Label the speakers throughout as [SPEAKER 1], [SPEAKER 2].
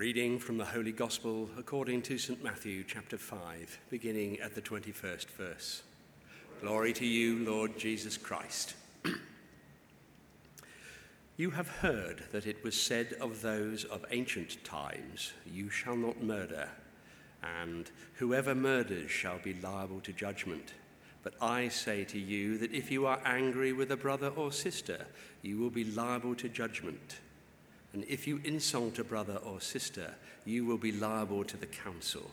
[SPEAKER 1] reading from the Holy Gospel according to St. Matthew, chapter 5, beginning at the 21st verse. Glory to you, Lord Jesus Christ. you have heard that it was said of those of ancient times, You shall not murder, and whoever murders shall be liable to judgment. But I say to you that if you are angry with a brother or sister, you will be liable to judgment. And if you insult a brother or sister, you will be liable to the council.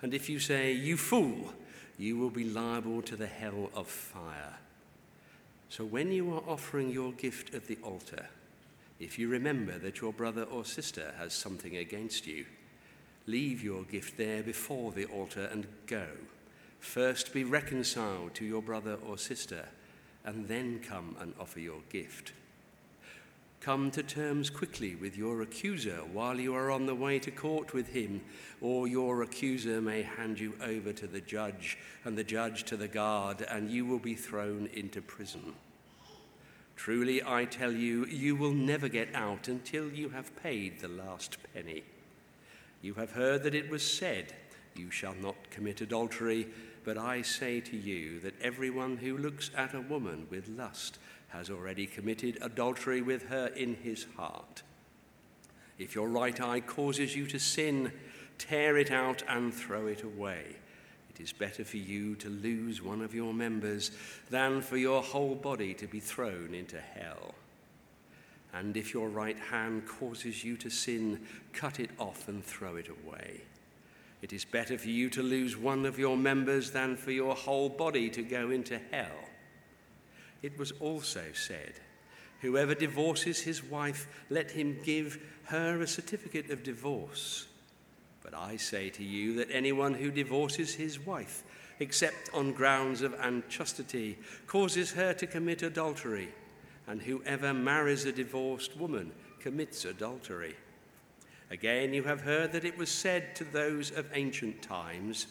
[SPEAKER 1] And if you say, You fool, you will be liable to the hell of fire. So when you are offering your gift at the altar, if you remember that your brother or sister has something against you, leave your gift there before the altar and go. First be reconciled to your brother or sister, and then come and offer your gift. Come to terms quickly with your accuser while you are on the way to court with him, or your accuser may hand you over to the judge, and the judge to the guard, and you will be thrown into prison. Truly, I tell you, you will never get out until you have paid the last penny. You have heard that it was said, You shall not commit adultery, but I say to you that everyone who looks at a woman with lust, has already committed adultery with her in his heart. If your right eye causes you to sin, tear it out and throw it away. It is better for you to lose one of your members than for your whole body to be thrown into hell. And if your right hand causes you to sin, cut it off and throw it away. It is better for you to lose one of your members than for your whole body to go into hell it was also said, Whoever divorces his wife, let him give her a certificate of divorce. But I say to you that anyone who divorces his wife, except on grounds of unchastity, causes her to commit adultery, and whoever marries a divorced woman commits adultery. Again, you have heard that it was said to those of ancient times,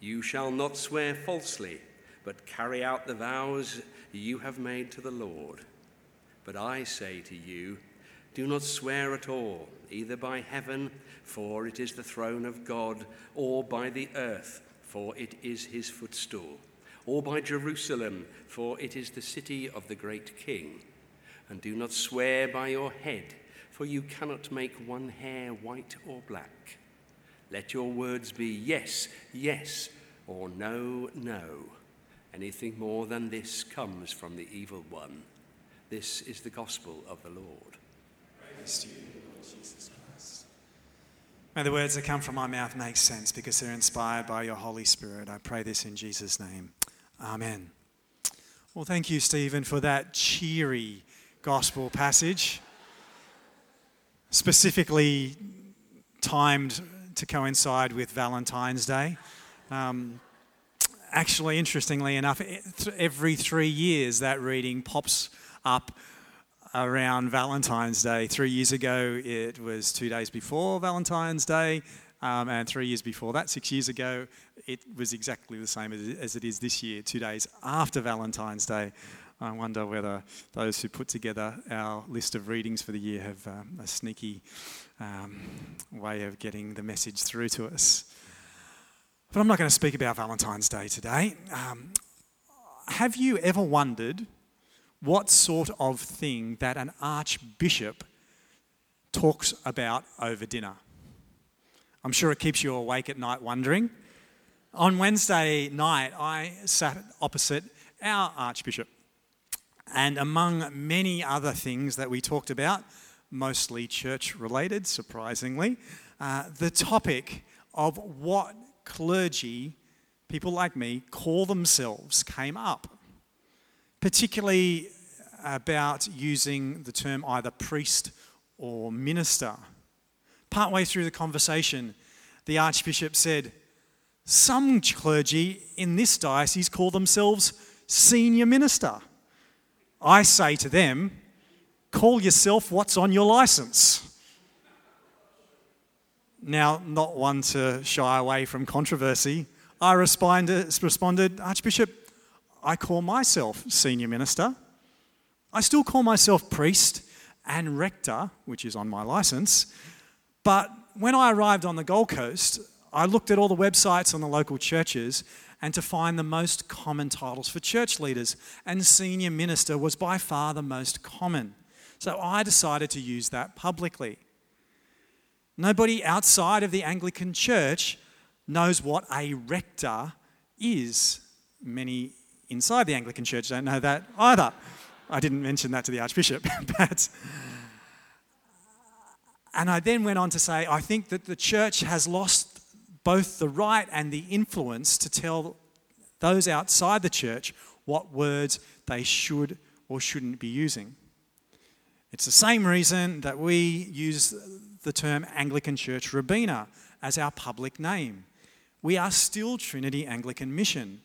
[SPEAKER 1] You shall not swear falsely, but carry out the vows you have made to the Lord. But I say to you, do not swear at all, either by heaven, for it is the throne of God, or by the earth, for it is his footstool, or by Jerusalem, for it is the city of the great king. And do not swear by your head, for you cannot make one hair white or black. Let your words be yes, yes, or no, no. Anything more than this comes from the evil one. This is the gospel of the Lord.
[SPEAKER 2] Praise to you, Jesus Christ. May the words that come from my mouth make sense because they're inspired by your Holy Spirit. I pray this in Jesus' name. Amen. Well, thank you, Stephen, for that cheery gospel passage, specifically timed to coincide with Valentine's Day. Um, actually, interestingly enough, every three years that reading pops up around Valentine's Day. Three years ago, it was two days before Valentine's Day, um, and three years before that, six years ago, it was exactly the same as it is this year, two days after Valentine's Day. I wonder whether those who put together our list of readings for the year have um, a sneaky um, way of getting the message through to us. But I'm not going to speak about Valentine's Day today. Um, have you ever wondered what sort of thing that an archbishop talks about over dinner? I'm sure it keeps you awake at night wondering. On Wednesday night, I sat opposite our archbishop. And among many other things that we talked about, mostly church related, surprisingly, uh, the topic of what clergy, people like me, call themselves came up, particularly about using the term either priest or minister. Partway through the conversation, the Archbishop said, Some clergy in this diocese call themselves senior minister. I say to them, Call yourself what's on your license. Now, not one to shy away from controversy, I responded, Archbishop, I call myself senior minister. I still call myself priest and rector, which is on my license, but when I arrived on the Gold Coast, I looked at all the websites on the local churches and to find the most common titles for church leaders, and senior minister was by far the most common. So I decided to use that publicly. Nobody outside of the Anglican Church knows what a rector is. Many inside the Anglican Church don't know that either. I didn't mention that to the Archbishop, but. And I then went on to say, I think that the church has lost both the right and the influence to tell those outside the church what words they should or shouldn't be using. It's the same reason that we use the term Anglican Church Robina as our public name. We are still Trinity Anglican Mission,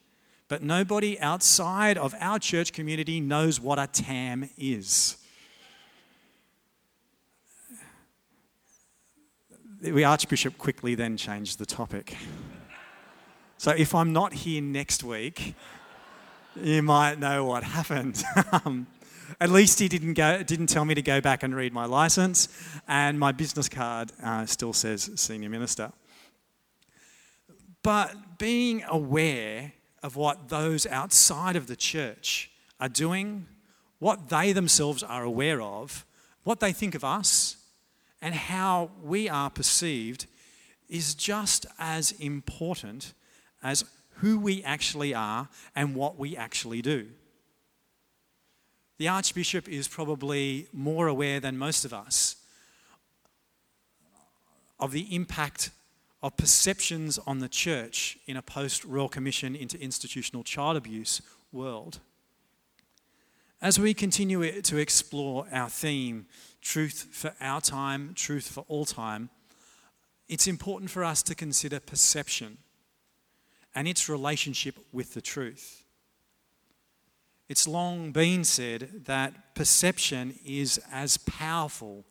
[SPEAKER 2] but nobody outside of our church community knows what a TAM is. The Archbishop quickly then changed the topic. So if I'm not here next week, you might know what happened. Um, at least he didn't, go, didn't tell me to go back and read my license, and my business card uh, still says senior minister. But being aware of what those outside of the church are doing, what they themselves are aware of, what they think of us, and how we are perceived is just as important as who we actually are and what we actually do. The Archbishop is probably more aware than most of us of the impact of perceptions on the church in a post Royal Commission into institutional child abuse world. As we continue to explore our theme, truth for our time, truth for all time, it's important for us to consider perception and its relationship with the truth. It's long been said that perception is as powerful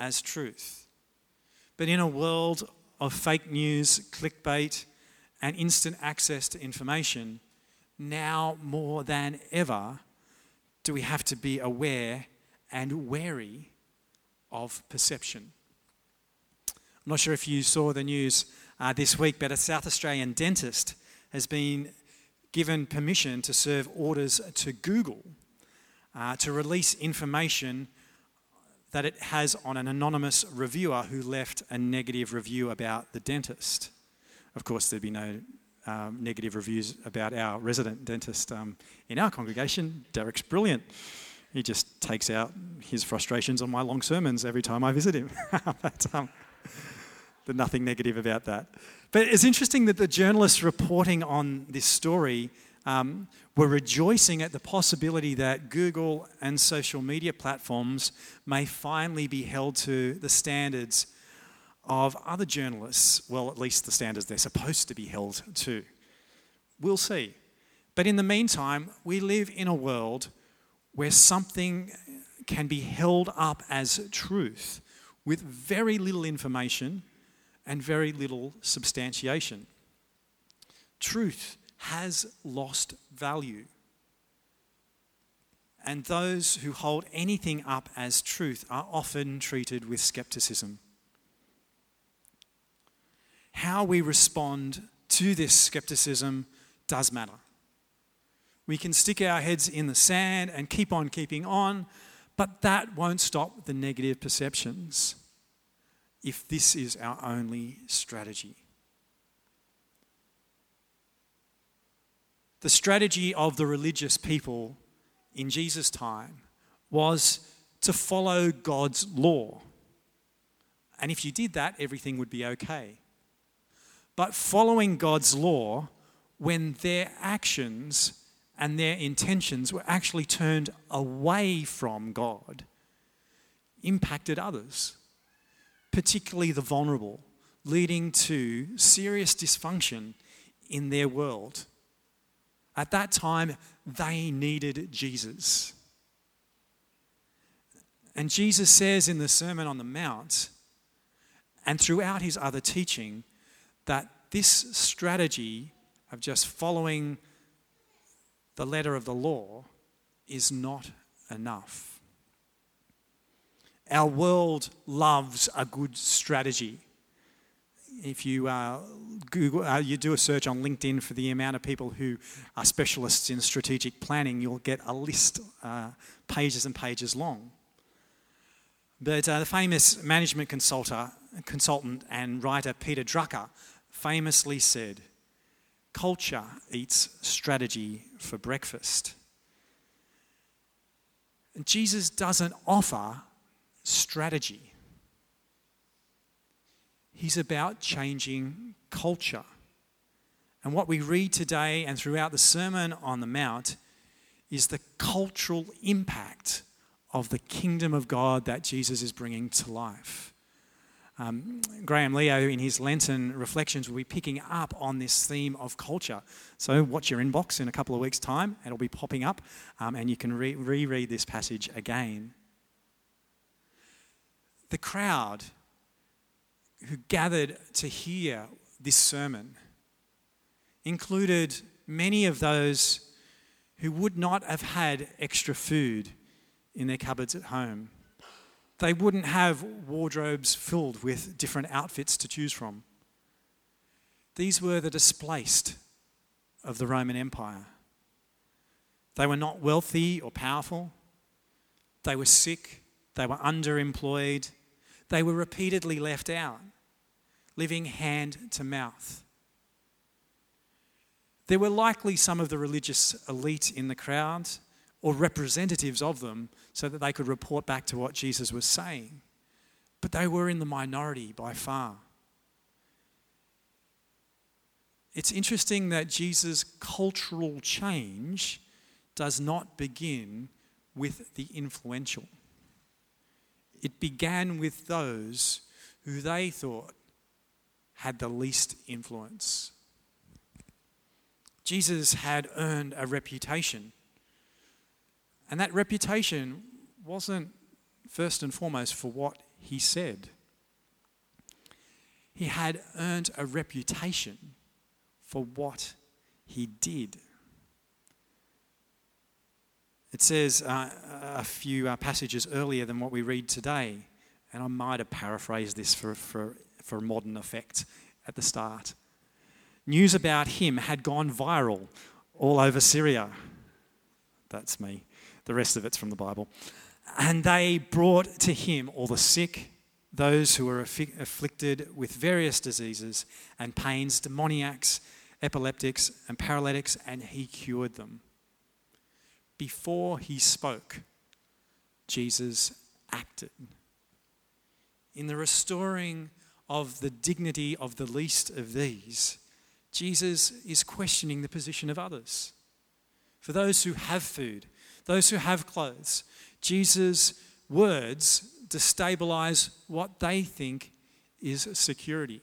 [SPEAKER 2] as truth. But in a world of fake news, clickbait, and instant access to information, now more than ever do we have to be aware and wary of perception. I'm not sure if you saw the news uh, this week, but a South Australian dentist has been given permission to serve orders to Google uh, to release information that it has on an anonymous reviewer who left a negative review about the dentist. Of course, there'd be no um, negative reviews about our resident dentist um, in our congregation. Derek's brilliant. He just takes out his frustrations on my long sermons every time I visit him. but, um, nothing negative about that. But it's interesting that the journalists reporting on this story um, were rejoicing at the possibility that Google and social media platforms may finally be held to the standards of other journalists, well, at least the standards they're supposed to be held to. We'll see. But in the meantime, we live in a world where something can be held up as truth with very little information and very little substantiation. Truth has lost value. And those who hold anything up as truth are often treated with skepticism. How we respond to this skepticism does matter. We can stick our heads in the sand and keep on keeping on, but that won't stop the negative perceptions if this is our only strategy. The strategy of the religious people in Jesus' time was to follow God's law. And if you did that, everything would be okay. But following God's law, when their actions and their intentions were actually turned away from God, impacted others particularly the vulnerable, leading to serious dysfunction in their world. At that time, they needed Jesus. And Jesus says in the Sermon on the Mount and throughout his other teaching that this strategy of just following the letter of the law is not enough. Our world loves a good strategy. if you uh, Google, uh, you do a search on LinkedIn for the amount of people who are specialists in strategic planning, you'll get a list uh, pages and pages long. But uh, the famous management consultant, and writer Peter Drucker famously said, Culture eats strategy for breakfast. Jesus doesn't offer strategy, He's about changing culture. And what we read today and throughout the Sermon on the Mount is the cultural impact of the kingdom of God that Jesus is bringing to life. Um, Graham Leo, in his Lenten reflections, will be picking up on this theme of culture. So, watch your inbox in a couple of weeks' time, it'll be popping up, um, and you can re- reread this passage again. The crowd who gathered to hear this sermon included many of those who would not have had extra food in their cupboards at home. They wouldn't have wardrobes filled with different outfits to choose from. These were the displaced of the Roman Empire. They were not wealthy or powerful. They were sick. They were underemployed. They were repeatedly left out, living hand to mouth. There were likely some of the religious elite in the crowd or representatives of them so that they could report back to what Jesus was saying. But they were in the minority by far. It's interesting that Jesus' cultural change does not begin with the influential. It began with those who they thought had the least influence. Jesus had earned a reputation and that reputation wasn't first and foremost for what he said. He had earned a reputation for what he did. It says uh, a few uh, passages earlier than what we read today, and I might have paraphrased this for, for, for modern effect at the start. News about him had gone viral all over Syria. That's me. The rest of it's from the Bible. And they brought to him all the sick, those who were afflicted with various diseases and pains, demoniacs, epileptics, and paralytics, and he cured them. Before he spoke, Jesus acted. In the restoring of the dignity of the least of these, Jesus is questioning the position of others. For those who have food, those who have clothes. Jesus' words destabilize what they think is security.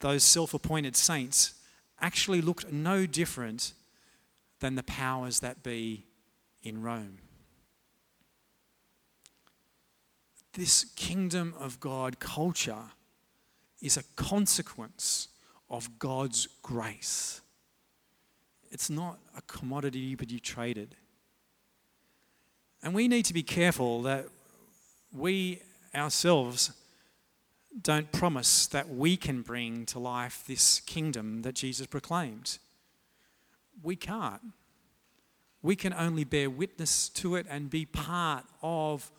[SPEAKER 2] Those self appointed saints actually looked no different than the powers that be in Rome. This kingdom of God culture is a consequence of God's grace. It's not a commodity to be traded. And we need to be careful that we ourselves don't promise that we can bring to life this kingdom that Jesus proclaimed. We can't. We can only bear witness to it and be part of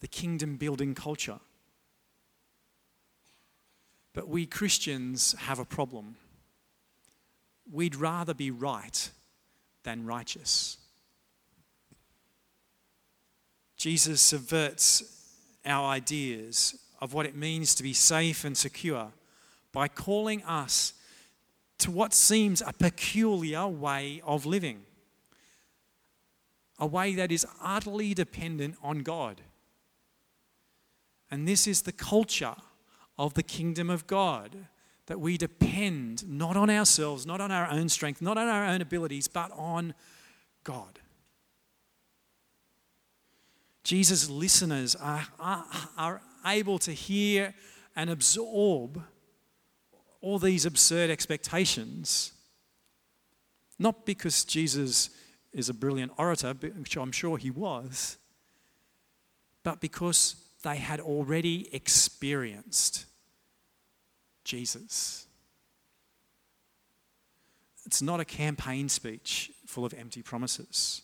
[SPEAKER 2] the kingdom building culture. But we Christians have a problem we'd rather be right than righteous. Jesus subverts our ideas of what it means to be safe and secure by calling us to what seems a peculiar way of living, a way that is utterly dependent on God. And this is the culture of the kingdom of God that we depend not on ourselves, not on our own strength, not on our own abilities, but on God. Jesus' listeners are, are, are able to hear and absorb all these absurd expectations, not because Jesus is a brilliant orator, which I'm sure he was, but because they had already experienced Jesus. It's not a campaign speech full of empty promises.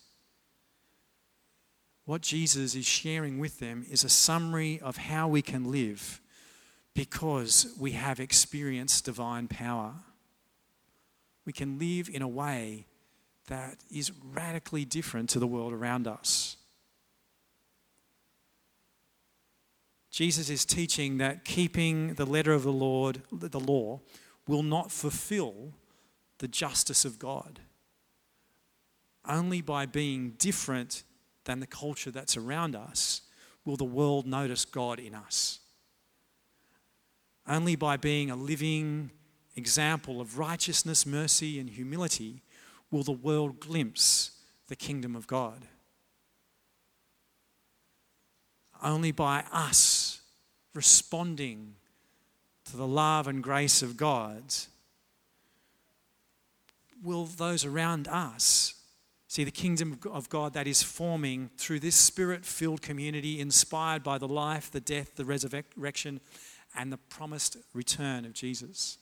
[SPEAKER 2] What Jesus is sharing with them is a summary of how we can live because we have experienced divine power. We can live in a way that is radically different to the world around us. Jesus is teaching that keeping the letter of the Lord, the law, will not fulfill the justice of God. Only by being different than the culture that's around us will the world notice God in us. Only by being a living example of righteousness, mercy, and humility will the world glimpse the kingdom of God. Only by us responding to the love and grace of God will those around us see the kingdom of God that is forming through this spirit filled community inspired by the life, the death, the resurrection, and the promised return of Jesus.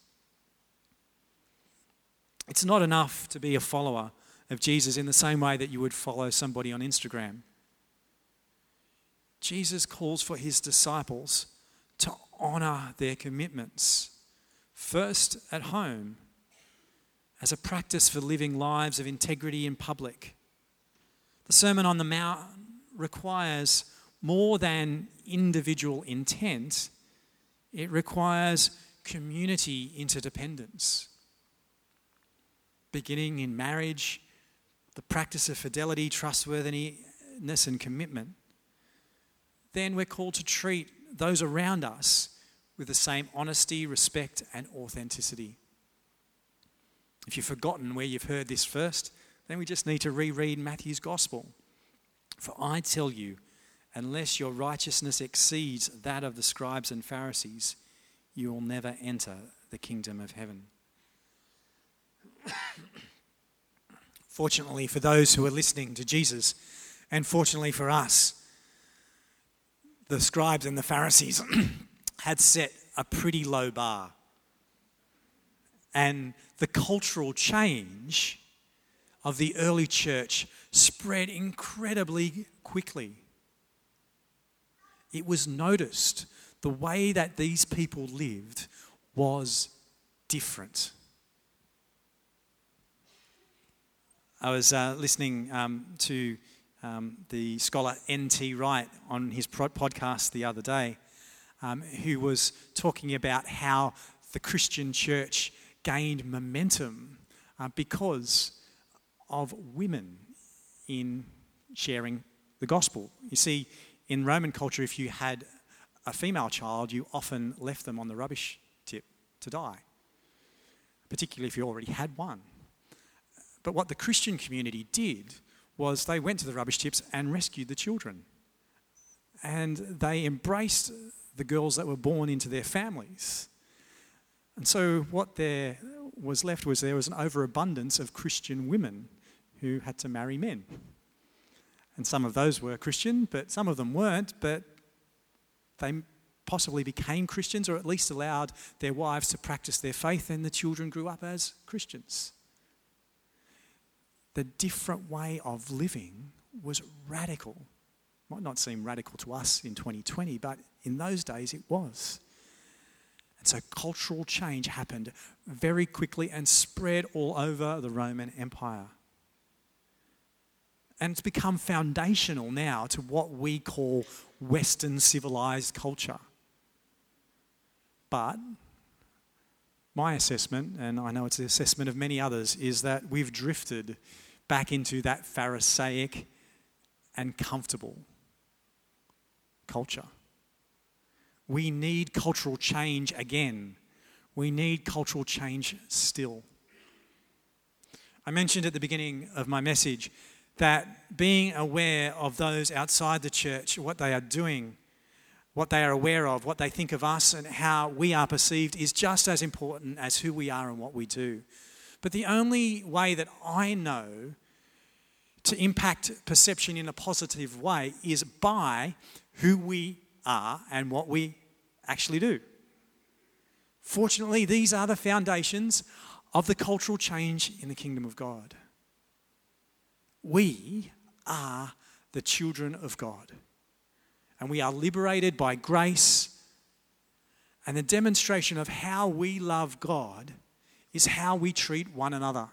[SPEAKER 2] It's not enough to be a follower of Jesus in the same way that you would follow somebody on Instagram. Jesus calls for his disciples to honor their commitments, first at home as a practice for living lives of integrity in public. The Sermon on the Mount requires more than individual intent, it requires community interdependence. Beginning in marriage, the practice of fidelity, trustworthiness, and commitment. Then we're called to treat those around us with the same honesty, respect, and authenticity. If you've forgotten where you've heard this first, then we just need to reread Matthew's gospel. For I tell you, unless your righteousness exceeds that of the scribes and Pharisees, you will never enter the kingdom of heaven. Fortunately, for those who are listening to Jesus, and fortunately for us, the scribes and the Pharisees had set a pretty low bar. And the cultural change of the early church spread incredibly quickly. It was noticed the way that these people lived was different. I was uh, listening um, to um, the scholar N.T. Wright on his podcast the other day, um, who was talking about how the Christian church gained momentum uh, because of women in sharing the gospel. You see, in Roman culture, if you had a female child, you often left them on the rubbish tip to die, particularly if you already had one. But what the Christian community did was they went to the rubbish tips and rescued the children. And they embraced the girls that were born into their families. And so what there was left was there was an overabundance of Christian women who had to marry men. And some of those were Christian, but some of them weren't, but they possibly became Christians or at least allowed their wives to practice their faith, and the children grew up as Christians the different way of living was radical. Might not seem radical to us in 2020, but in those days it was. And so cultural change happened very quickly and spread all over the Roman Empire. And it's become foundational now to what we call Western civilized culture. But my assessment, and I know it's the assessment of many others, is that we've drifted back into that Pharisaic and comfortable culture. We need cultural change again. We need cultural change still. I mentioned at the beginning of my message that being aware of those outside the church, what they are doing, what they are aware of, what they think of us, and how we are perceived is just as important as who we are and what we do. But the only way that I know to impact perception in a positive way is by who we are and what we actually do. Fortunately, these are the foundations of the cultural change in the kingdom of God. We are the children of God, and we are liberated by grace. And the demonstration of how we love God is how we treat one another.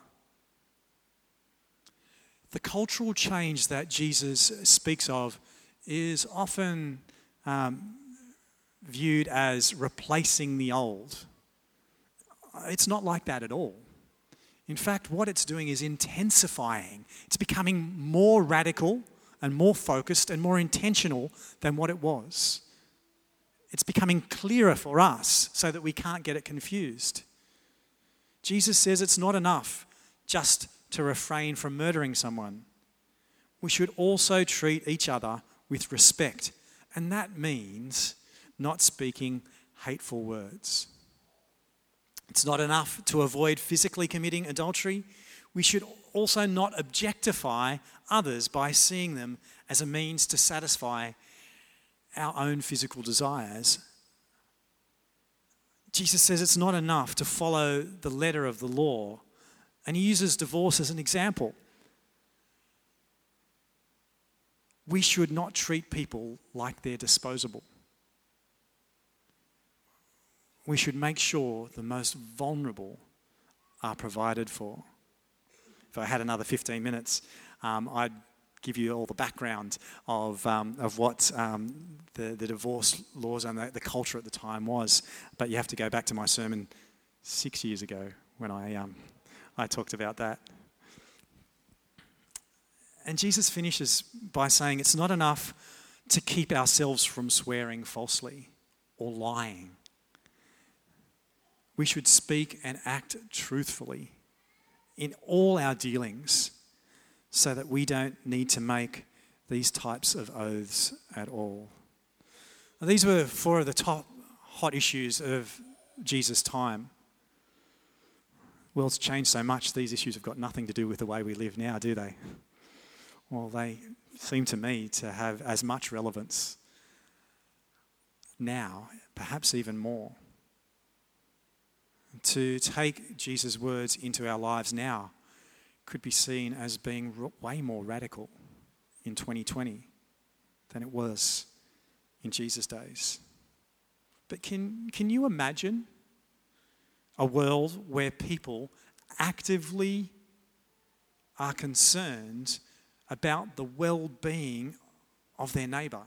[SPEAKER 2] The cultural change that Jesus speaks of is often um, viewed as replacing the old. It's not like that at all. In fact, what it's doing is intensifying, it's becoming more radical and more focused and more intentional than what it was. It's becoming clearer for us so that we can't get it confused. Jesus says it's not enough just to refrain from murdering someone. We should also treat each other with respect, and that means not speaking hateful words. It's not enough to avoid physically committing adultery. We should also not objectify others by seeing them as a means to satisfy our own physical desires Jesus says it's not enough to follow the letter of the law, and he uses divorce as an example. We should not treat people like they're disposable. We should make sure the most vulnerable are provided for. If I had another 15 minutes, um, I'd give you all the background of, um, of what um, the, the divorce laws and the, the, culture at the time was. But you have to go back to my sermon six years ago when I, um, I talked about that. And Jesus finishes by saying it's not enough to keep ourselves from swearing falsely or lying. We should speak and act truthfully in all our dealings so that we don't need to make these types of oaths at all. Now, these were four of the top hot issues of Jesus' time. World's changed so much, these issues have got nothing to do with the way we live now, do they? Well, they seem to me to have as much relevance now, perhaps even more. To take Jesus' words into our lives now could be seen as being way more radical in 2020 than it was in Jesus' days. But can, can you imagine a world where people actively are concerned about the well being of their neighbour?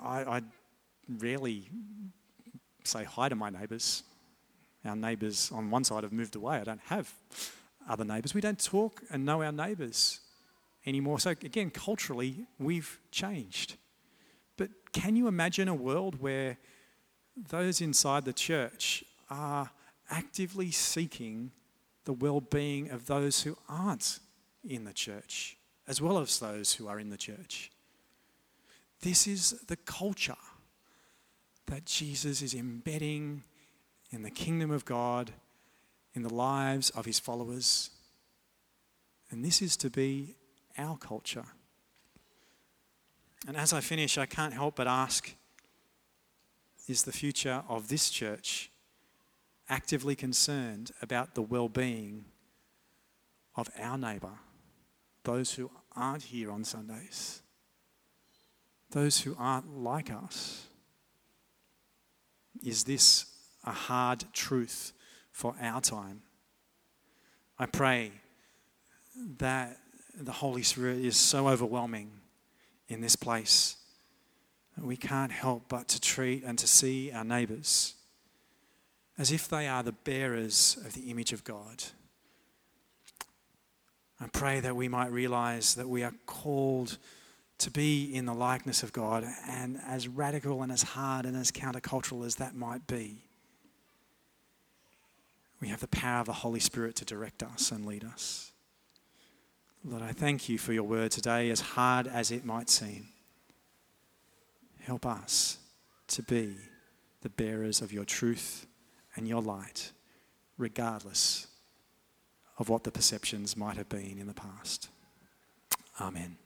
[SPEAKER 2] I, I rarely say hi to my neighbours our neighbours on one side have moved away. I don't have other neighbours. We don't talk and know our neighbours anymore. So, again, culturally, we've changed. But can you imagine a world where those inside the church are actively seeking the well being of those who aren't in the church, as well as those who are in the church? This is the culture that Jesus is embedding in the kingdom of God, in the lives of his followers. And this is to be our culture. And as I finish, I can't help but ask is the future of this church actively concerned about the well being of our neighbour, those who aren't here on Sundays, those who aren't like us? Is this a hard truth for our time. I pray that the Holy Spirit is so overwhelming in this place that we can't help but to treat and to see our neighbours as if they are the bearers of the image of God. I pray that we might realize that we are called to be in the likeness of God, and as radical and as hard and as countercultural as that might be, we have the power of the Holy Spirit to direct us and lead us. Lord, I thank you for your word today, as hard as it might seem. Help us to be the bearers of your truth and your light, regardless of what the perceptions might have been in the past. Amen.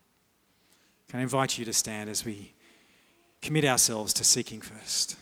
[SPEAKER 2] Can I invite you to stand as we commit? commit ourselves to seeking first.